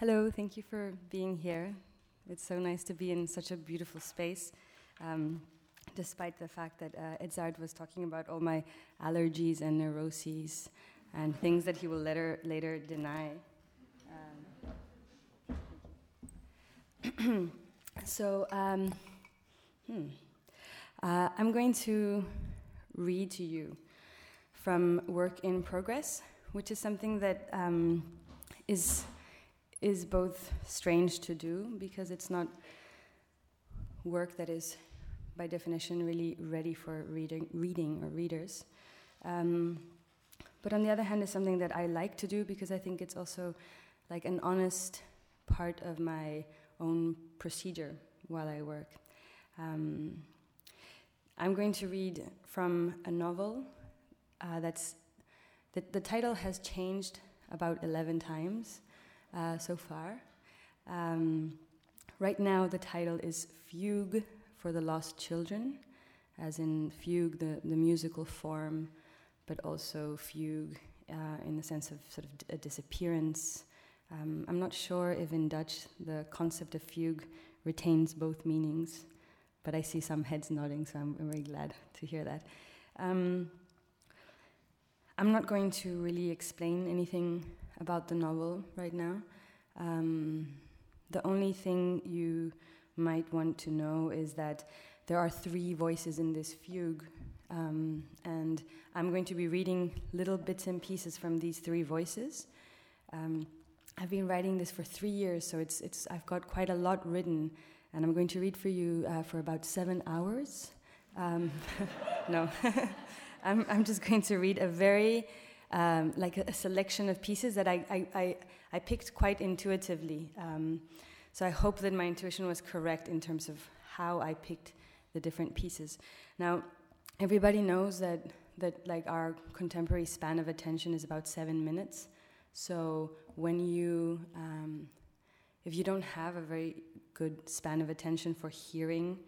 Hello, thank you for being here. It's so nice to be in such a beautiful space, um, despite the fact that uh, Edzard was talking about all my allergies and neuroses and things that he will later, later deny. Um, so, um, hmm. uh, I'm going to read to you from Work in Progress, which is something that um, is is both strange to do because it's not work that is, by definition, really ready for reading, reading or readers. Um, but on the other hand, is something that I like to do because I think it's also like an honest part of my own procedure while I work. Um, I'm going to read from a novel uh, that's the, the title has changed about 11 times uh, so far. Um, right now, the title is Fugue for the Lost Children, as in fugue, the, the musical form, but also fugue uh, in the sense of sort of a disappearance. Um, I'm not sure if in Dutch the concept of fugue retains both meanings, but I see some heads nodding, so I'm very glad to hear that. Um, I'm not going to really explain anything about the novel right now. Um, the only thing you might want to know is that there are three voices in this fugue, um, and I'm going to be reading little bits and pieces from these three voices. Um, I've been writing this for three years, so it's, it's, I've got quite a lot written, and I'm going to read for you uh, for about seven hours. Um, no, I'm, I'm just going to read a very um, like a, a, selection of pieces that I, I, I, I picked quite intuitively. Um, so I hope that my intuition was correct in terms of how I picked the different pieces. Now, everybody knows that, that like our contemporary span of attention is about seven minutes. So when you, um, if you don't have a very good span of attention for hearing,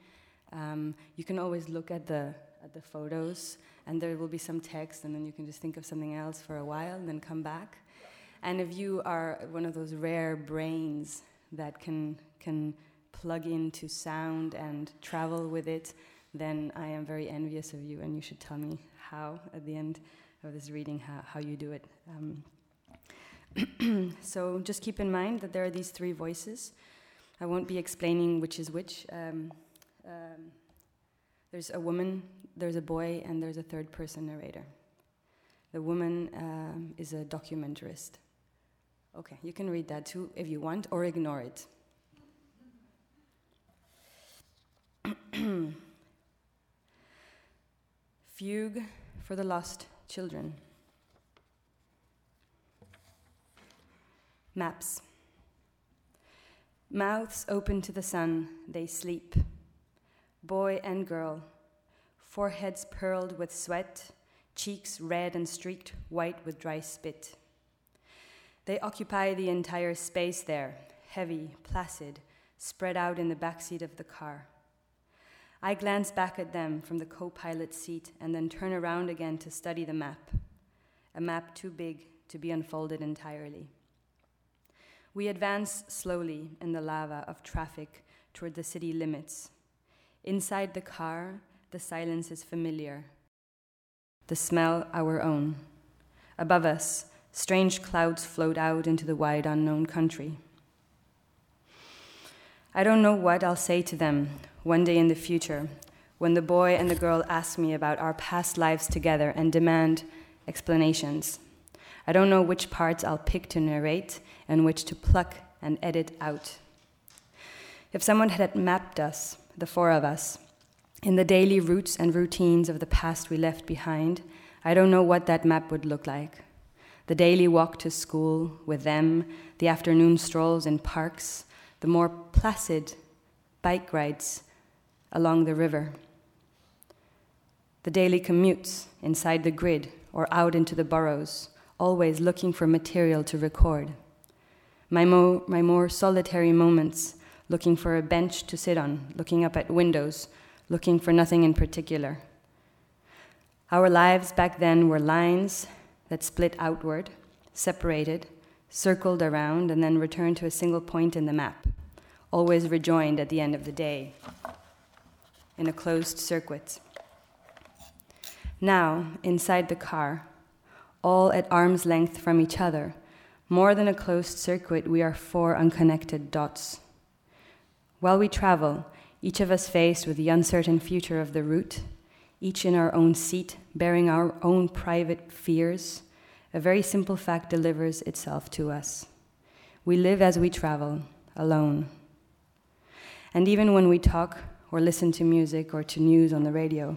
um, you can always look at the at the photos and there will be some text, and then you can just think of something else for a while and then come back. And if you are one of those rare brains that can, can plug into sound and travel with it, then I am very envious of you, and you should tell me how at the end of this reading how, how you do it. Um, so just keep in mind that there are these three voices. I won't be explaining which is which. Um, um, there's a woman there's a boy and there's a third person narrator. The woman um, is a documentarist. Okay, you can read that too if you want, or ignore it. Fugue for the Lost Children. Maps. Mouths open to the sun, they sleep. Boy and girl foreheads pearled with sweat, cheeks red and streaked white with dry spit. They occupy the entire space there, heavy, placid, spread out in the back seat of the car. I glance back at them from the co pilot seat and then turn around again to study the map, a map too big to be unfolded entirely. We advance slowly in the lava of traffic toward the city limits. Inside the car, the silence is familiar. The smell our own. Above us, strange clouds float out into the wide unknown country. I don't know what I'll say to them one day in the future when the boy and the girl ask me about our past lives together and demand explanations. I don't know which parts I'll pick to narrate and which to pluck and edit out. If someone had mapped us, the four of us, in the daily routes and routines of the past we left behind, I don't know what that map would look like. The daily walk to school with them, the afternoon strolls in parks, the more placid bike rides along the river, the daily commutes inside the grid or out into the boroughs, always looking for material to record. My, mo- my more solitary moments, looking for a bench to sit on, looking up at windows looking for nothing in particular. Our lives back then were lines that split outward, separated, circled around, and then returned to a single point in the map, always rejoined at the end of the day in a closed circuit. Now, inside the car, all at arm's length from each other, more than a closed circuit, we are four unconnected dots. While we travel, each of us faced with the uncertain future of the route, each in our own seat, bearing our own private fears, a very simple fact delivers itself to us. We live as we travel, alone. And even when we talk or listen to music or to news on the radio,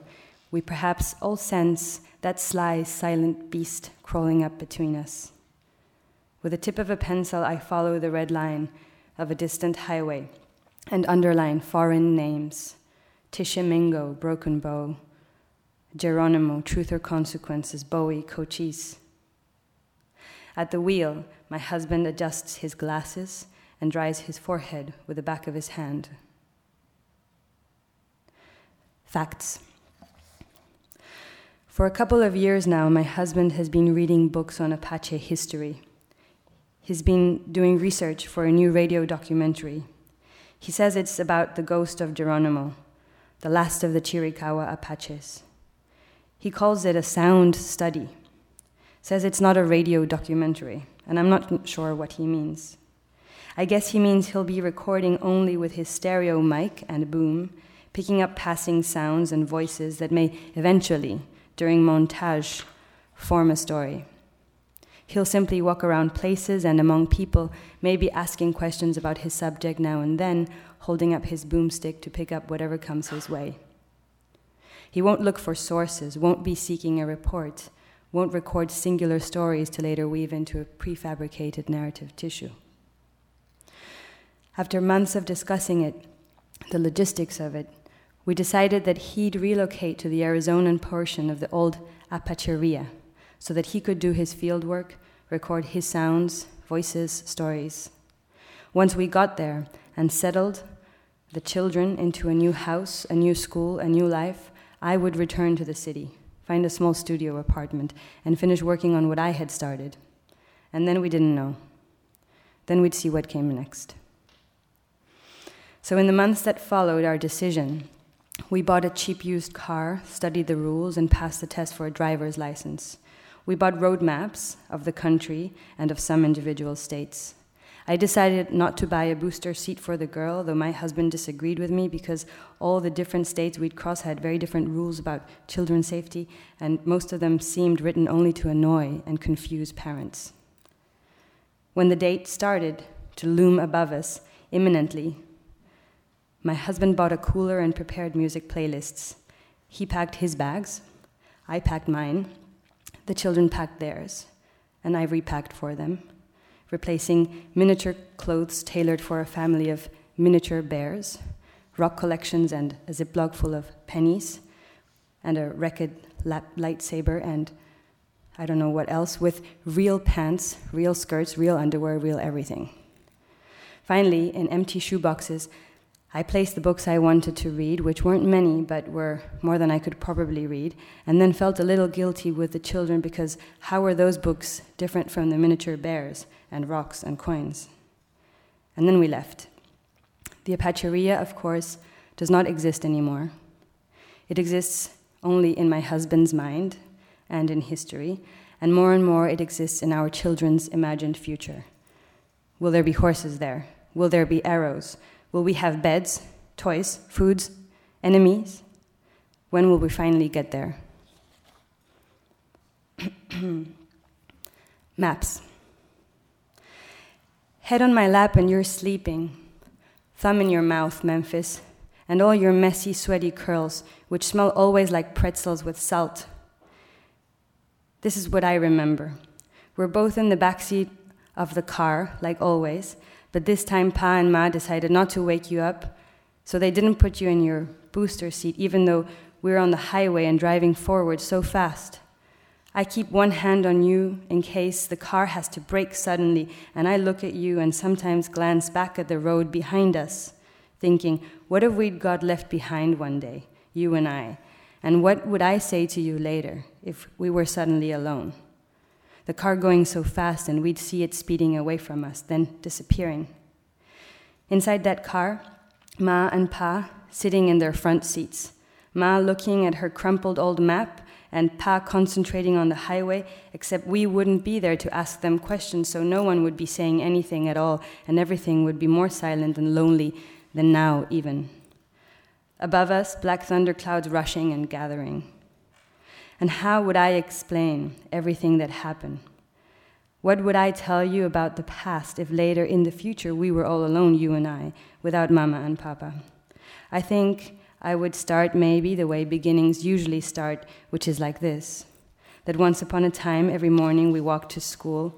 we perhaps all sense that sly, silent beast crawling up between us. With the tip of a pencil, I follow the red line of a distant highway and underline foreign names Tishomingo, Broken Bow, Geronimo, Truth or Consequences, Bowie, Cochise. At the wheel, my husband adjusts his glasses and dries his forehead with the back of his hand. Facts. For a couple of years now, my husband has been reading books on Apache history. He's been doing research for a new radio documentary. He says it's about the ghost of Geronimo, the last of the Chiricahua Apaches. He calls it a sound study says it's not a radio documentary, and I'm not sure what he means. I guess he means he'll be recording only with his stereo mic and boom, picking up passing sounds and voices that may eventually, during montage, form a story. He'll simply walk around places and among people, maybe asking questions about his subject now and then, holding up his boomstick to pick up whatever comes his way. He won't look for sources, won't be seeking a report won't record singular stories to later weave into a prefabricated narrative tissue. After months of discussing it, the logistics of it, we decided that he'd relocate to the Arizonan portion of the old Apacheria so that he could do his field work, record his sounds, voices, stories. Once we got there and settled the children into a new house, a new school, a new life, I would return to the city find a small studio apartment, and finish working on what I had started. And then we didn't know. Then we'd see what came next. So, in the months that followed our decision, we bought a cheap used car, studied the rules, and passed the test for a driver's license. We bought road maps of the country and of some individual states. I decided not to buy a booster seat for the girl, though my husband disagreed with me because all the different states we'd cross had very different rules about children's safety, and most of them seemed written only to annoy and confuse parents. When the date started to loom above us imminently, my husband bought a cooler and prepared music playlists. He packed his bags, I packed mine, the children packed theirs, and I repacked for them replacing miniature clothes tailored for a family of miniature bears, rock collections and a ziploc full of pennies, and a wrecked lightsaber, and I don't know what else, with real pants, real skirts, real underwear, real everything. Finally, in empty shoeboxes, I placed the books I wanted to read, which weren't many, but were more than I could probably read, and then felt a little guilty with the children because how were those books different from the miniature bears and rocks and coins? And then we left. The Apacheria, of course, does not exist anymore. It exists only in my husband's mind and in history, and more and more it exists in our children's imagined future. Will there be horses there? Will there be arrows? Will we have beds, toys, foods, enemies? When will we finally get there? Maps. Head on my lap and you're sleeping. Thumb in your mouth, Memphis, and all your messy, sweaty curls, which smell always like pretzels with salt. This is what I remember. We're both in the backseat of the car, like always, but this time, Pa and Ma decided not to wake you up, so they didn't put you in your booster seat, even though we were on the highway and driving forward so fast. I keep one hand on you in case the car has to brake suddenly, and I look at you and sometimes glance back at the road behind us, thinking, what if we'd got left behind one day, you and I? And what would I say to you later if we were suddenly alone? The car going so fast and we'd see it speeding away from us, then disappearing. Inside that car, Ma and Pa sitting in their front seats, Ma looking at her crumpled old map and Pa concentrating on the highway, except we wouldn't be there to ask them questions, so no one would be saying anything at all, and everything would be more silent and lonely than now, even. Above us, black thunderclouds rushing and gathering. And how would I explain everything that happened? What would I tell you about the past if later in the future we were all alone, you and I, without Mama and Papa? I think I would start maybe the way beginnings usually start, which is like this that once upon a time, every morning we walked to school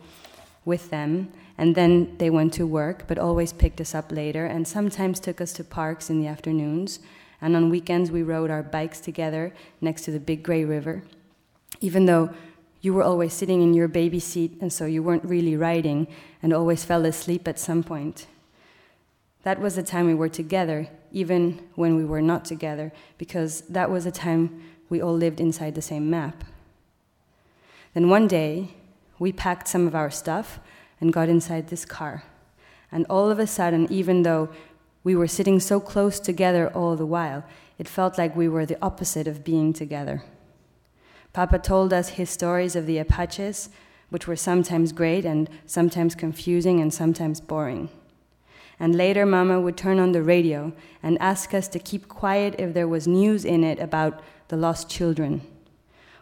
with them, and then they went to work, but always picked us up later, and sometimes took us to parks in the afternoons. And on weekends, we rode our bikes together next to the big gray river. Even though you were always sitting in your baby seat, and so you weren't really riding, and always fell asleep at some point. That was the time we were together, even when we were not together, because that was the time we all lived inside the same map. Then one day, we packed some of our stuff and got inside this car. And all of a sudden, even though we were sitting so close together all the while, it felt like we were the opposite of being together. Papa told us his stories of the Apaches, which were sometimes great and sometimes confusing and sometimes boring. And later, Mama would turn on the radio and ask us to keep quiet if there was news in it about the lost children.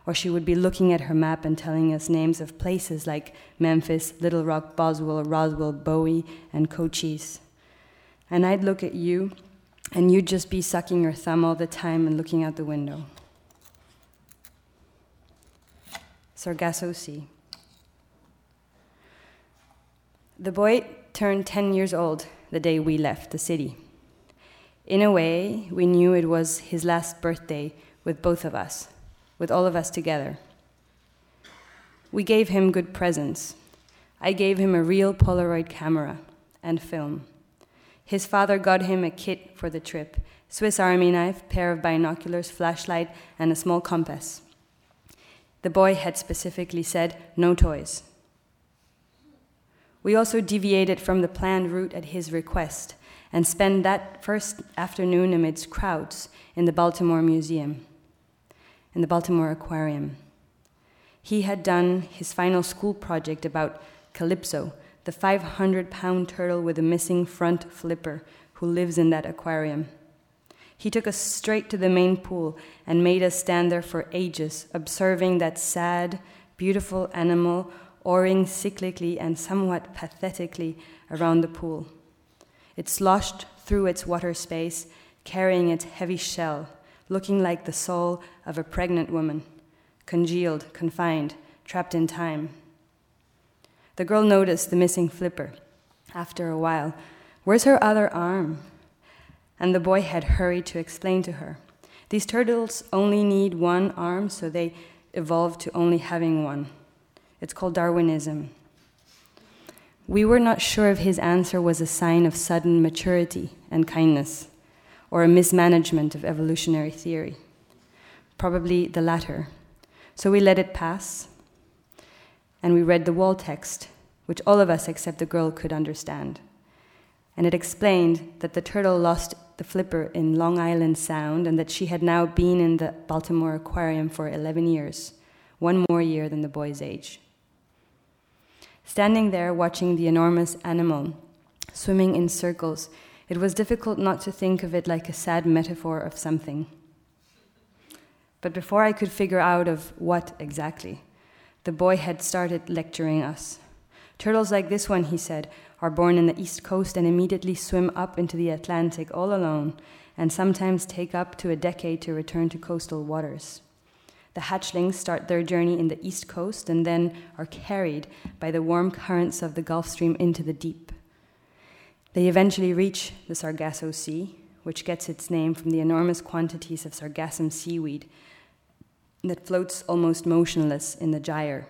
Or she would be looking at her map and telling us names of places like Memphis, Little Rock, Boswell, Roswell, Bowie, and Cochise. And I'd look at you, and you'd just be sucking your thumb all the time and looking out the window. Sargasso Sea. The boy turned 10 years old the day we left the city. In a way, we knew it was his last birthday with both of us, with all of us together. We gave him good presents. I gave him a real Polaroid camera and film. His father got him a kit for the trip Swiss Army knife, pair of binoculars, flashlight, and a small compass. The boy had specifically said, no toys. We also deviated from the planned route at his request and spent that first afternoon amidst crowds in the Baltimore Museum, in the Baltimore Aquarium. He had done his final school project about Calypso, the 500 pound turtle with a missing front flipper who lives in that aquarium. He took us straight to the main pool and made us stand there for ages, observing that sad, beautiful animal oaring cyclically and somewhat pathetically around the pool. It sloshed through its water space, carrying its heavy shell, looking like the soul of a pregnant woman, congealed, confined, trapped in time. The girl noticed the missing flipper. After a while, where's her other arm? And the boy had hurried to explain to her. These turtles only need one arm, so they evolved to only having one. It's called Darwinism. We were not sure if his answer was a sign of sudden maturity and kindness, or a mismanagement of evolutionary theory. Probably the latter. So we let it pass, and we read the wall text, which all of us except the girl could understand. And it explained that the turtle lost the flipper in Long Island Sound and that she had now been in the Baltimore Aquarium for 11 years, one more year than the boy's age. Standing there watching the enormous animal swimming in circles, it was difficult not to think of it like a sad metaphor of something. But before I could figure out of what exactly, the boy had started lecturing us. Turtles like this one, he said, are born in the East Coast and immediately swim up into the Atlantic all alone, and sometimes take up to a decade to return to coastal waters. The hatchlings start their journey in the east coast and then are carried by the warm currents of the Gulf Stream into the deep. They eventually reach the Sargasso Sea, which gets its name from the enormous quantities of sargassum seaweed that floats almost motionless in the gyre,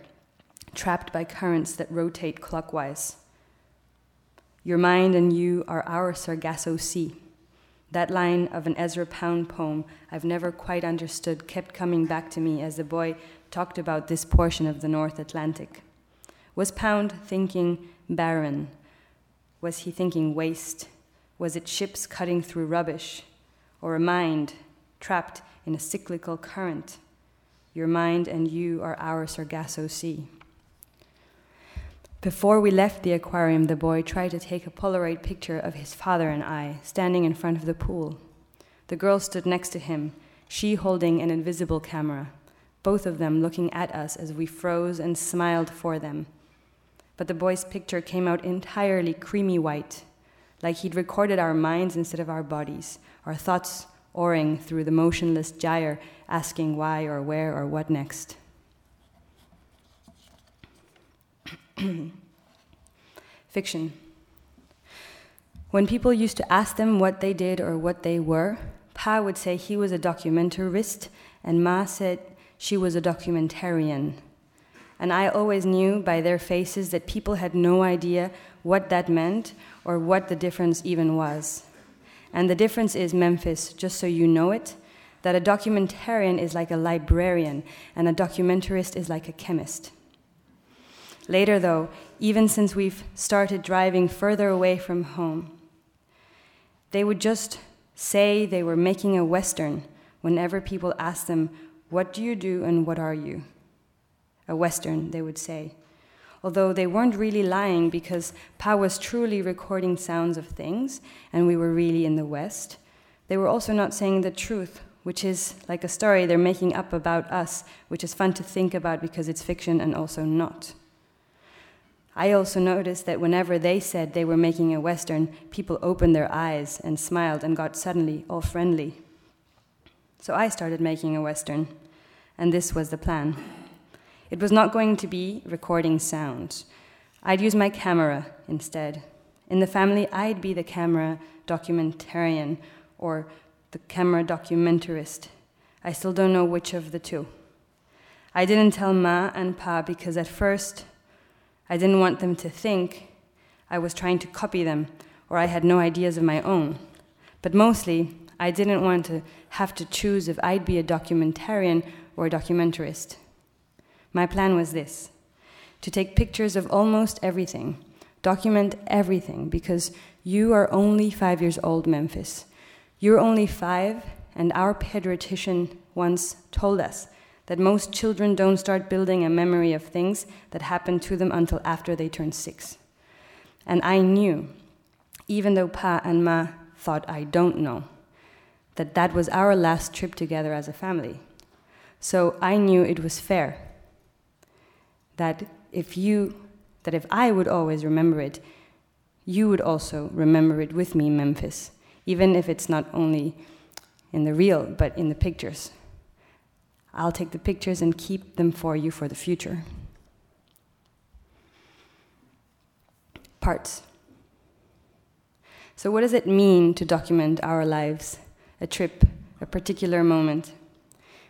trapped by currents that rotate clockwise. Your mind and you are our Sargasso Sea. That line of an Ezra Pound poem I've never quite understood kept coming back to me as the boy talked about this portion of the North Atlantic. Was Pound thinking barren? Was he thinking waste? Was it ships cutting through rubbish? Or a mind trapped in a cyclical current? Your mind and you are our Sargasso Sea. Before we left the aquarium, the boy tried to take a Polaroid picture of his father and I standing in front of the pool. The girl stood next to him, she holding an invisible camera, both of them looking at us as we froze and smiled for them. But the boy's picture came out entirely creamy white, like he'd recorded our minds instead of our bodies, our thoughts oaring through the motionless gyre, asking why or where or what next. Fiction. When people used to ask them what they did or what they were, Pa would say he was a documentarist, and Ma said she was a documentarian. And I always knew by their faces that people had no idea what that meant or what the difference even was. And the difference is, Memphis, just so you know it, that a documentarian is like a librarian and a documentarist is like a chemist. Later, though, even since we've started driving further away from home, they would just say they were making a Western whenever people asked them, What do you do and what are you? A Western, they would say. Although they weren't really lying because Pa was truly recording sounds of things and we were really in the West, they were also not saying the truth, which is like a story they're making up about us, which is fun to think about because it's fiction and also not. I also noticed that whenever they said they were making a Western, people opened their eyes and smiled and got suddenly all friendly. So I started making a Western, and this was the plan. It was not going to be recording sounds. I'd use my camera instead. In the family, I'd be the camera documentarian or the camera documentarist. I still don't know which of the two. I didn't tell Ma and Pa because at first I didn't want them to think I was trying to copy them or I had no ideas of my own. But mostly, I didn't want to have to choose if I'd be a documentarian or a documentarist. My plan was this to take pictures of almost everything, document everything, because you are only five years old, Memphis. You're only five, and our pediatrician once told us that most children don't start building a memory of things that happened to them until after they turn six. And I knew, even though Pa and Ma thought I don't know, that that was our last trip together as a family. So I knew it was fair that if you that if I would always remember it, you would also remember it with me, Memphis, even if it's not only in the real, but in the pictures. I'll take the pictures and keep them for you for the future. Parts. So, what does it mean to document our lives, a trip, a particular moment?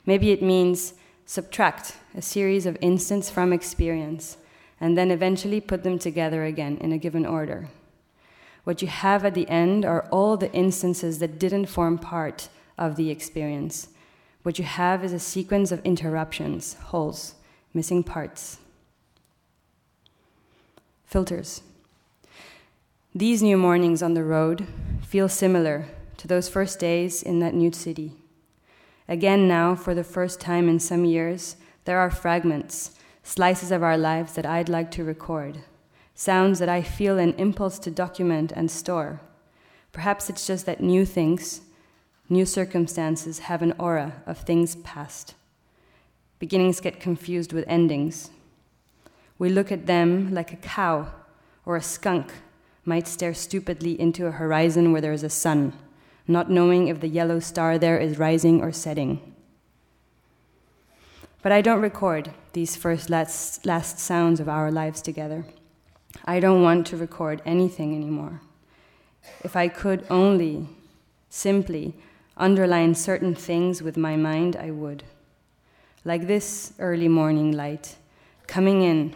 Maybe it means subtract a series of instants from experience and then eventually put them together again in a given order. What you have at the end are all the instances that didn't form part of the experience what you have is a sequence of interruptions, holes, missing parts. Filters. These new mornings on the road feel similar to those first days in that new city. Again, now, for the first time in some years, there are fragments, slices of our lives that I'd like to record, sounds that I feel an impulse to document and store. Perhaps it's just that new things, New circumstances have an aura of things past. Beginnings get confused with endings. We look at them like a cow or a skunk might stare stupidly into a horizon where there is a sun, not knowing if the yellow star there is rising or setting. But I don't record these first last, last sounds of our lives together. I don't want to record anything anymore. If I could only, simply, underline certain things with my mind, I would. Like this early morning light coming in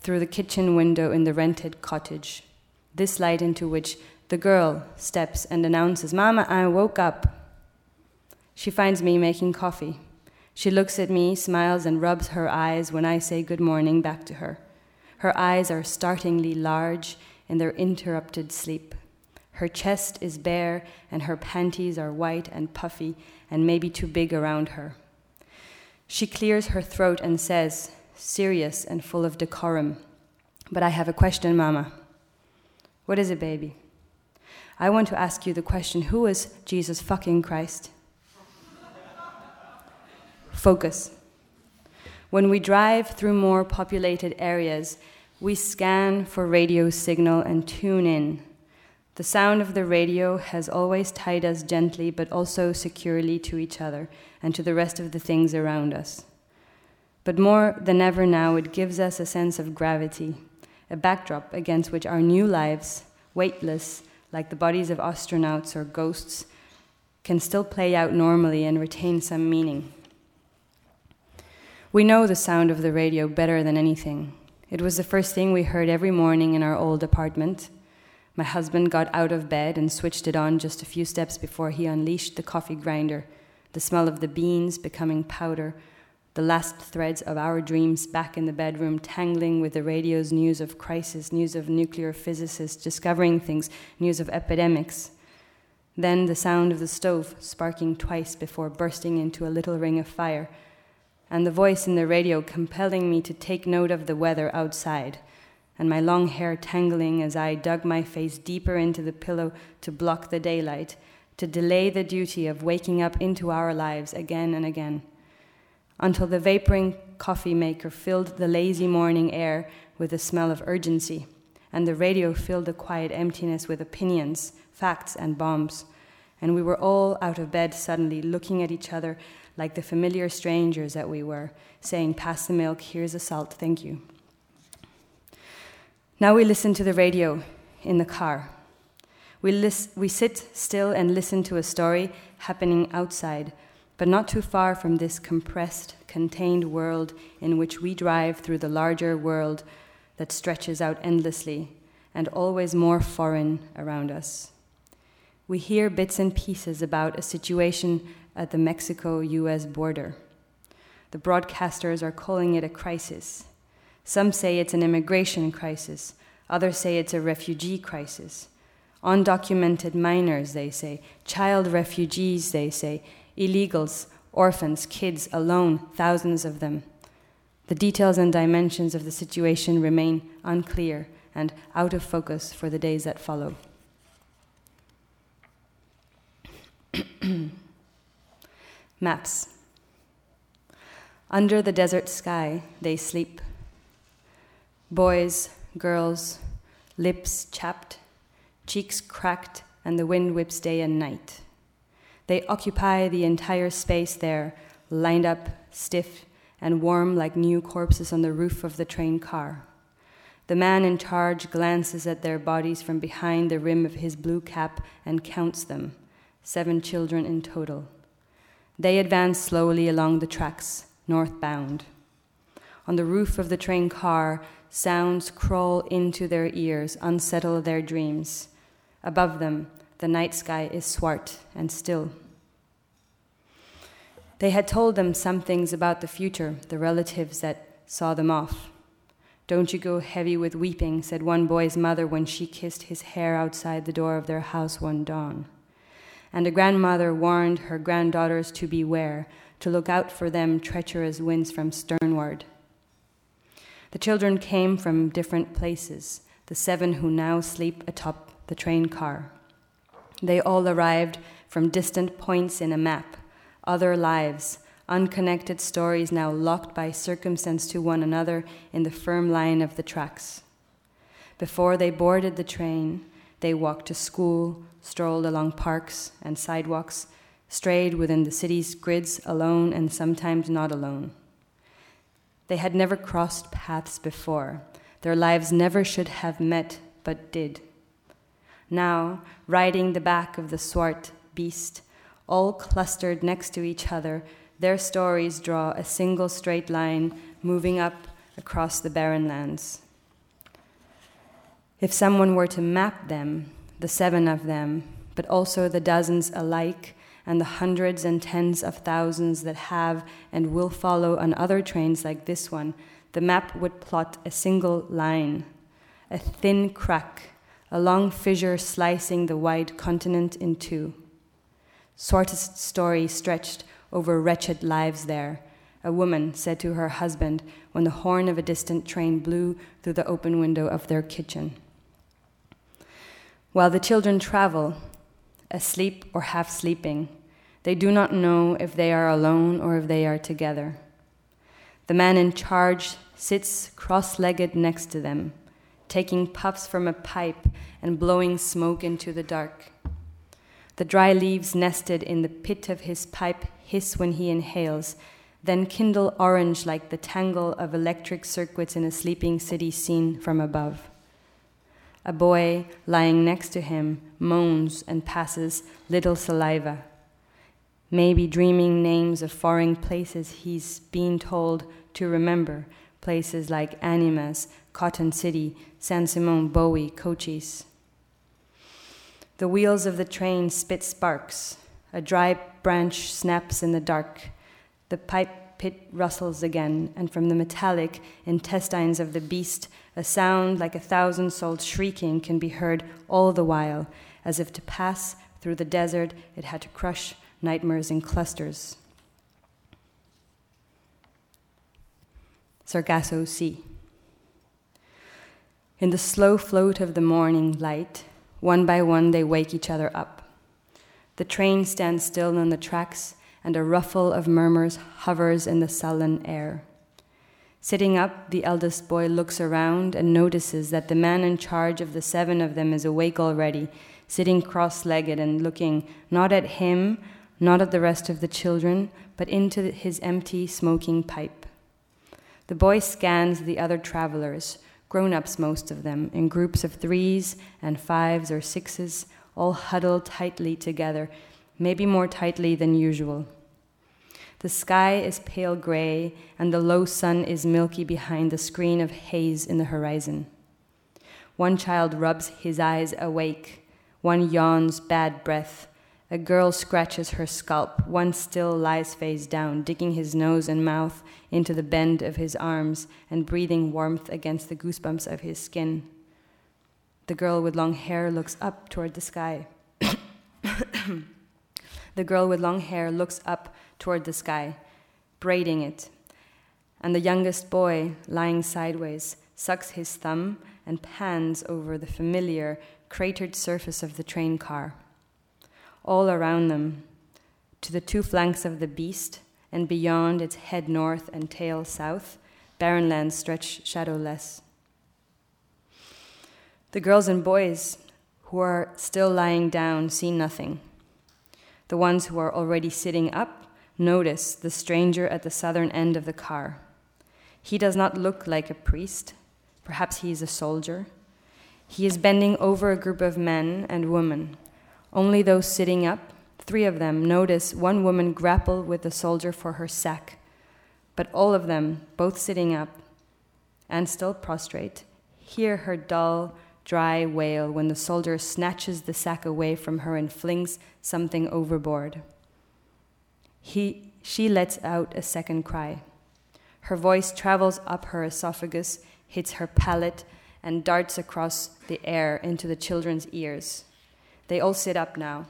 through the kitchen window in the rented cottage, this light into which the girl steps and announces, Mama, I woke up. She finds me making coffee, She looks at me, smiles, and rubs her eyes when I say good morning back to her. Her eyes are startlingly large in their interrupted sleep. Her chest is bare, and her panties are white and puffy and maybe too big around her. She clears her throat and says, serious and full of decorum, But I have a question, Mama. What is it, baby? I want to ask you the question who is Jesus fucking Christ? Focus. When we drive through more populated areas, we scan for radio signal and tune in. The sound of the radio has always tied us gently but also securely to each other and to the rest of the things around us. But more than ever now, it gives us a sense of gravity, a backdrop against which our new lives, weightless, like the bodies of astronauts or ghosts, can still play out normally and retain some meaning. We know the sound of the radio better than anything. It was the first thing we heard every morning in our old apartment. My husband got out of bed and switched it on just a few steps before he unleashed the coffee grinder, the smell of the beans becoming powder, the last threads of our dreams back in the bedroom, tangling with the radio's news of crisis, news of nuclear physicists discovering things, news of epidemics. Then the sound of the stove sparking twice before bursting into a little ring of fire, and the voice in the radio compelling me to take note of the weather outside, and my long hair tangling as I dug my face deeper into the pillow to block the daylight, to delay the duty of waking up into our lives again and again until the vaporing coffee maker filled the lazy morning air with the smell of urgency, and the radio filled the quiet emptiness with opinions, facts, and bombs. And we were all out of bed suddenly, looking at each other like the familiar strangers that we were, saying, Pass the milk, here's the salt, thank you. Now we listen to the radio in the car. We, lis- we sit still and listen to a story happening outside but not too far from this compressed, contained world in which we drive through the larger world that stretches out endlessly and always more foreign around us. We hear bits and pieces about a situation at the Mexico US border. The broadcasters are calling it a crisis. Some say it's an immigration crisis, others say it's a refugee crisis. Undocumented minors, they say, child refugees, they say, illegals, orphans, kids alone, thousands of them. The details and dimensions of the situation remain unclear and out of focus for the days that follow. Maps. Under the desert sky, they sleep. Boys, girls, lips chapped, cheeks cracked, and the wind whips day and night. They occupy the entire space there, lined up, stiff, and warm like new corpses on the roof of the train car. The man in charge glances at their bodies from behind the rim of his blue cap and counts them seven children in total. They advance slowly along the tracks, northbound. On the roof of the train car, sounds crawl into their ears, unsettle their dreams. Above them, the night sky is swart and still. They had told them some things about the future, the relatives that saw them off. Don't you go heavy with weeping, said one boy's mother when she kissed his hair outside the door of their house one dawn. And a grandmother warned her granddaughters to beware, to look out for them treacherous winds from sternward. The children came from different places, the seven who now sleep atop the train car. They all arrived from distant points in a map, other lives, unconnected stories now locked by circumstance to one another in the firm line of the tracks. Before they boarded the train, they walked to school, strolled along parks and sidewalks, strayed within the city's grids alone and sometimes not alone. They had never crossed paths before. Their lives never should have met, but did. Now, riding the back of the swart beast, all clustered next to each other, their stories draw a single straight line moving up across the barren lands. If someone were to map them, the seven of them, but also the dozens alike and the hundreds and tens of thousands that have and will follow on other trains like this one, the map would plot a single line, a thin crack, a long fissure slicing the wide continent in two. Shortest story stretched over wretched lives there, a woman said to her husband when the horn of a distant train blew through the open window of their kitchen. While the children travel, asleep or half sleeping, they do not know if they are alone or if they are together. The man in charge sits cross legged next to them, taking puffs from a pipe and blowing smoke into the dark. The dry leaves nested in the pit of his pipe hiss when he inhales, then kindle orange like the tangle of electric circuits in a sleeping city seen from above. A boy lying next to him moans and passes little saliva, maybe dreaming names of foreign places he's been told to remember, places like Animas, Cotton City, San Simon, Bowie, Cochise. The wheels of the train spit sparks. A dry branch snaps in the dark. The pipe pit rustles again, and from the metallic intestines of the beast, a sound like a thousand souls shrieking can be heard all the while, as if to pass through the desert it had to crush nightmares in clusters. Sargasso Sea. In the slow float of the morning light, one by one, they wake each other up. The train stands still on the tracks, and a ruffle of murmurs hovers in the sullen air. Sitting up, the eldest boy looks around and notices that the man in charge of the seven of them is awake already, sitting cross legged and looking not at him, not at the rest of the children, but into his empty, smoking pipe. The boy scans the other travelers, grown ups, most of them, in groups of threes and fives or sixes, all huddled tightly together, maybe more tightly than usual. The sky is pale gray, and the low sun is milky behind the screen of haze in the horizon. One child rubs his eyes awake, one yawns bad breath, a girl scratches her scalp, one still lies face down, digging his nose and mouth into the bend of his arms and breathing warmth against the goosebumps of his skin. The girl with long hair looks up toward the sky. the girl with long hair looks up toward the sky, braiding it. And the youngest boy, lying sideways, sucks his thumb and pans over the familiar, cratered surface of the train car all around them, to the two flanks of the beast, and beyond its head north and tail south, barren lands stretch shadowless. The girls and boys who are still lying down see nothing. The ones who are already sitting up notice the stranger at the southern end of the car. He does not look like a priest. Perhaps he is a soldier. He is bending over a group of men and women only those sitting up, three of them, notice one woman grapple with the soldier for her sack. But all of them, both sitting up and still prostrate, hear her dull, dry wail when the soldier snatches the sack away from her and flings something overboard. He, she lets out a second cry. Her voice travels up her esophagus, hits her palate, and darts across the air into the children's ears. They all sit up now.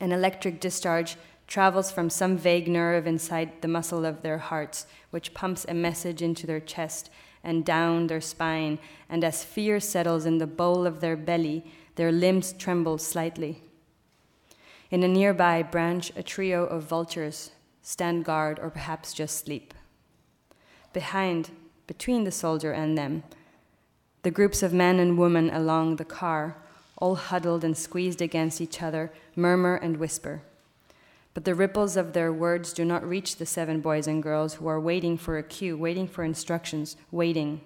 An electric discharge travels from some vague nerve inside the muscle of their hearts, which pumps a message into their chest and down their spine, and as fear settles in the bowl of their belly, their limbs tremble slightly. In a nearby branch, a trio of vultures stand guard or perhaps just sleep. Behind, between the soldier and them, the groups of men and women along the car all huddled and squeezed against each other, murmur and whisper. But the ripples of their words do not reach the seven boys and girls who are waiting for a cue, waiting for instructions, waiting.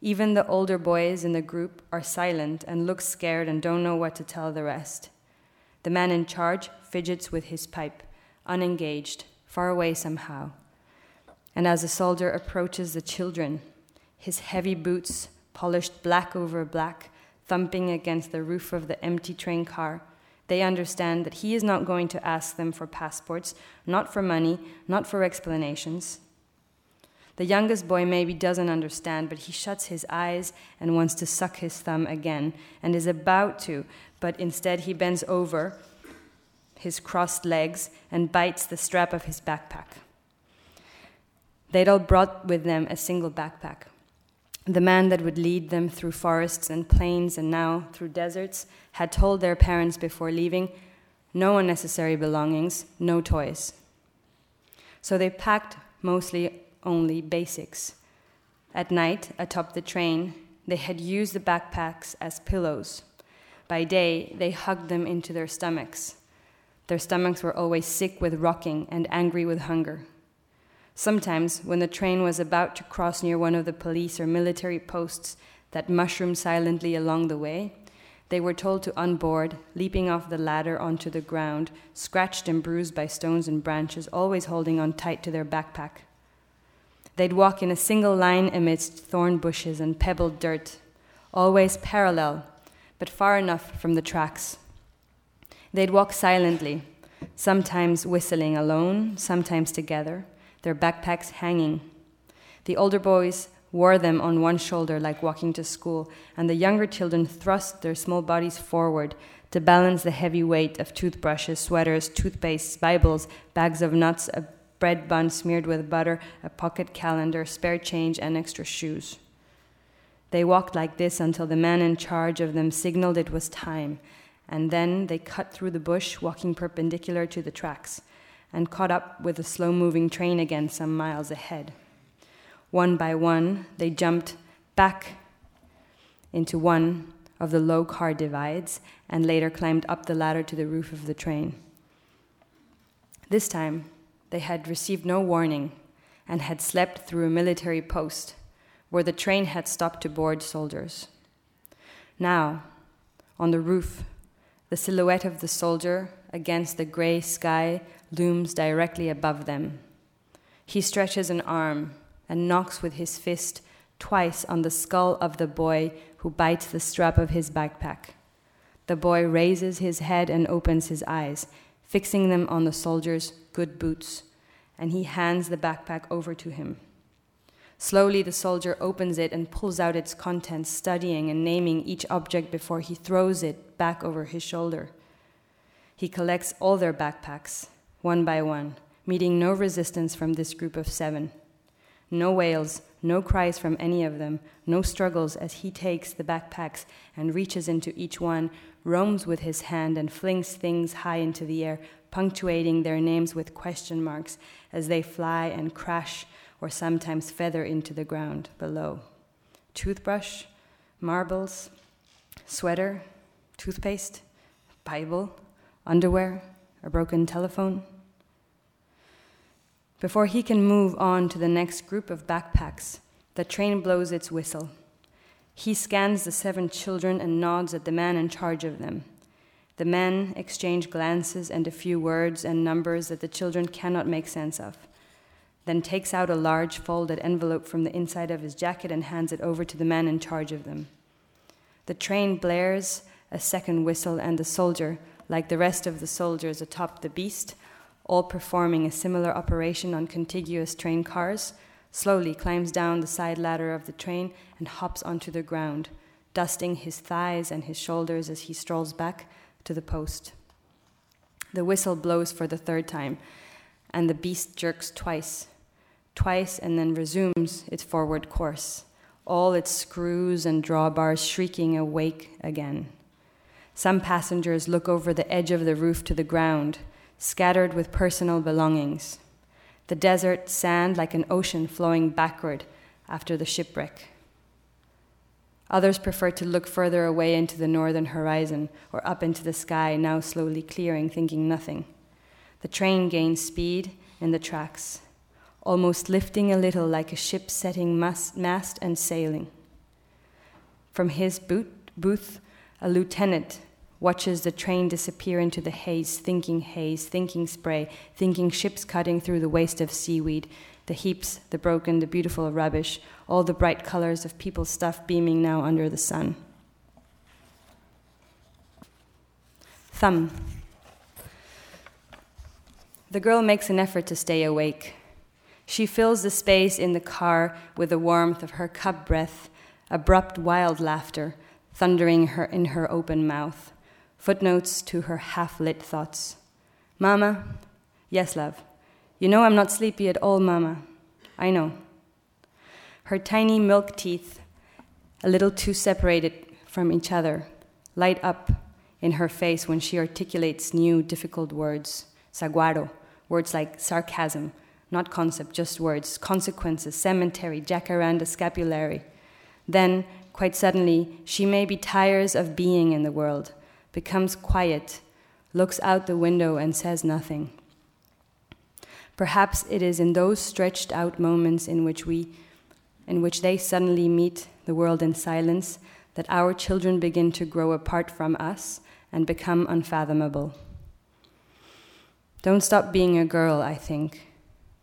Even the older boys in the group are silent and look scared and don't know what to tell the rest. The man in charge fidgets with his pipe, unengaged, far away somehow. And as the soldier approaches the children, his heavy boots, polished black over black, thumping against the roof of the empty train car, They understand that he is not going to ask them for passports, not for money, not for explanations. The youngest boy maybe doesn't understand, but he shuts his eyes and wants to suck his thumb again, and is about to, but instead he bends over his crossed legs and bites the strap of his backpack. They'd all brought with them a single backpack. The man that would lead them through forests and plains and now through deserts had told their parents before leaving no unnecessary belongings, no toys. So they packed mostly only basics. At night, atop the train, they had used the backpacks as pillows. By day, they hugged them into their stomachs. Their stomachs were always sick with rocking and angry with hunger. Sometimes, when the train was about to cross near one of the police or military posts that mushroomed silently along the way, they were told to unboard, leaping off the ladder onto the ground, scratched and bruised by stones and branches, always holding on tight to their backpack. They'd walk in a single line amidst thorn bushes and pebbled dirt, always parallel, but far enough from the tracks. They'd walk silently, sometimes whistling alone, sometimes together their backpacks hanging. The older boys wore them on one shoulder like walking to school, and the younger children thrust their small bodies forward to balance the heavy weight of toothbrushes, sweaters, toothpastes, Bibles, bags of nuts, a bread bun smeared with butter, a pocket calendar, spare change, and extra shoes. They walked like this until the man in charge of them signaled it was time, and then they cut through the bush, walking perpendicular to the tracks and caught up with the slow moving train again some miles ahead. One by one, they jumped back into one of the low car divides and later climbed up the ladder to the roof of the train. This time, they had received no warning and had slept through a military post where the train had stopped to board soldiers. Now, on the roof, the silhouette of the soldier against the gray sky looms directly above them. He stretches an arm and knocks with his fist twice on the skull of the boy who bites the strap of his backpack. The boy raises his head and opens his eyes, fixing them on the soldier's good boots, and he hands the backpack over to him. Slowly, the soldier opens it and pulls out its contents, studying and naming each object before he throws it back over his shoulder. He collects all their backpacks one by one, meeting no resistance from this group of seven. No wails, no cries from any of them, no struggles as he takes the backpacks and reaches into each one, roams with his hand and flings things high into the air, punctuating their names with question marks as they fly and crash or sometimes feather into the ground below. Toothbrush, marbles, sweater, toothpaste, Bible, underwear, a broken telephone. Before he can move on to the next group of backpacks, the train blows its whistle. He scans the seven children and nods at the man in charge of them. The men exchange glances and a few words and numbers that the children cannot make sense of, then takes out a large folded envelope from the inside of his jacket and hands it over to the man in charge of them. The train blares a second whistle, and the soldier, like the rest of the soldiers atop the beast, all performing a similar operation on contiguous train cars, slowly climbs down the side ladder of the train and hops onto the ground, dusting his thighs and his shoulders as he strolls back to the post. The whistle blows for the third time, and the beast jerks twice, twice, and then resumes its forward course, all its screws and drawbars shrieking awake again. Some passengers look over the edge of the roof to the ground, scattered with personal belongings. The desert sand like an ocean flowing backward after the shipwreck. Others prefer to look further away into the northern horizon or up into the sky, now slowly clearing, thinking nothing. The train gains speed in the tracks, almost lifting a little like a ship setting mast and sailing. From his boot, booth, a lieutenant watches the train disappear into the haze, thinking haze, thinking spray, thinking ships cutting through the waste of seaweed, the heaps, the broken, the beautiful rubbish, all the bright colors of people's stuff beaming now under the sun. Thumb. The girl makes an effort to stay awake. She fills the space in the car with the warmth of her cup breath, abrupt, wild laughter thundering her in her open mouth, footnotes to her half lit thoughts. Mama, yes, love. You know I'm not sleepy at all, Mama. I know. Her tiny milk teeth, a little too separated from each other, light up in her face when she articulates new, difficult words. Saguaro, words like sarcasm, not concept, just words, consequences, cemetery, jacaranda, scapulary. Then, quite suddenly, she maybe tires of being in the world, becomes quiet, looks out the window, and says nothing. Perhaps it is in those stretched out moments in which we in which they suddenly meet the world in silence that our children begin to grow apart from us and become unfathomable. Don't stop being a girl, I think,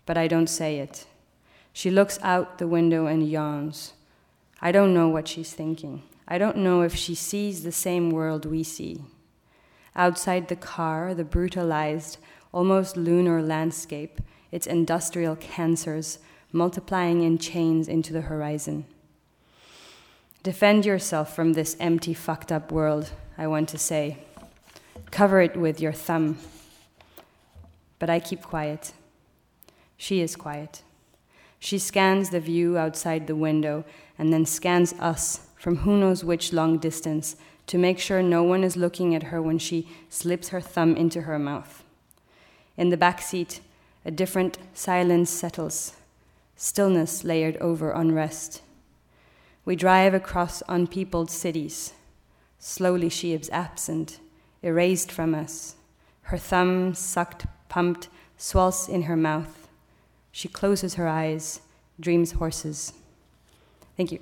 but I don't say it. She looks out the window and yawns. I don't know what she's thinking. I don't know if she sees the same world we see. Outside the car, the brutalized, almost lunar landscape, its industrial cancers multiplying in chains into the horizon. Defend yourself from this empty, fucked up world, I want to say. Cover it with your thumb. But I keep quiet. She is quiet. She scans the view outside the window and then scans us from who knows which long distance to make sure no one is looking at her when she slips her thumb into her mouth. In the back seat, a different silence settles, stillness layered over unrest. We drive across unpeopled cities. Slowly she is absent, erased from us. Her thumb, sucked, pumped, swells in her mouth. She closes her eyes, dreams horses. Thank you.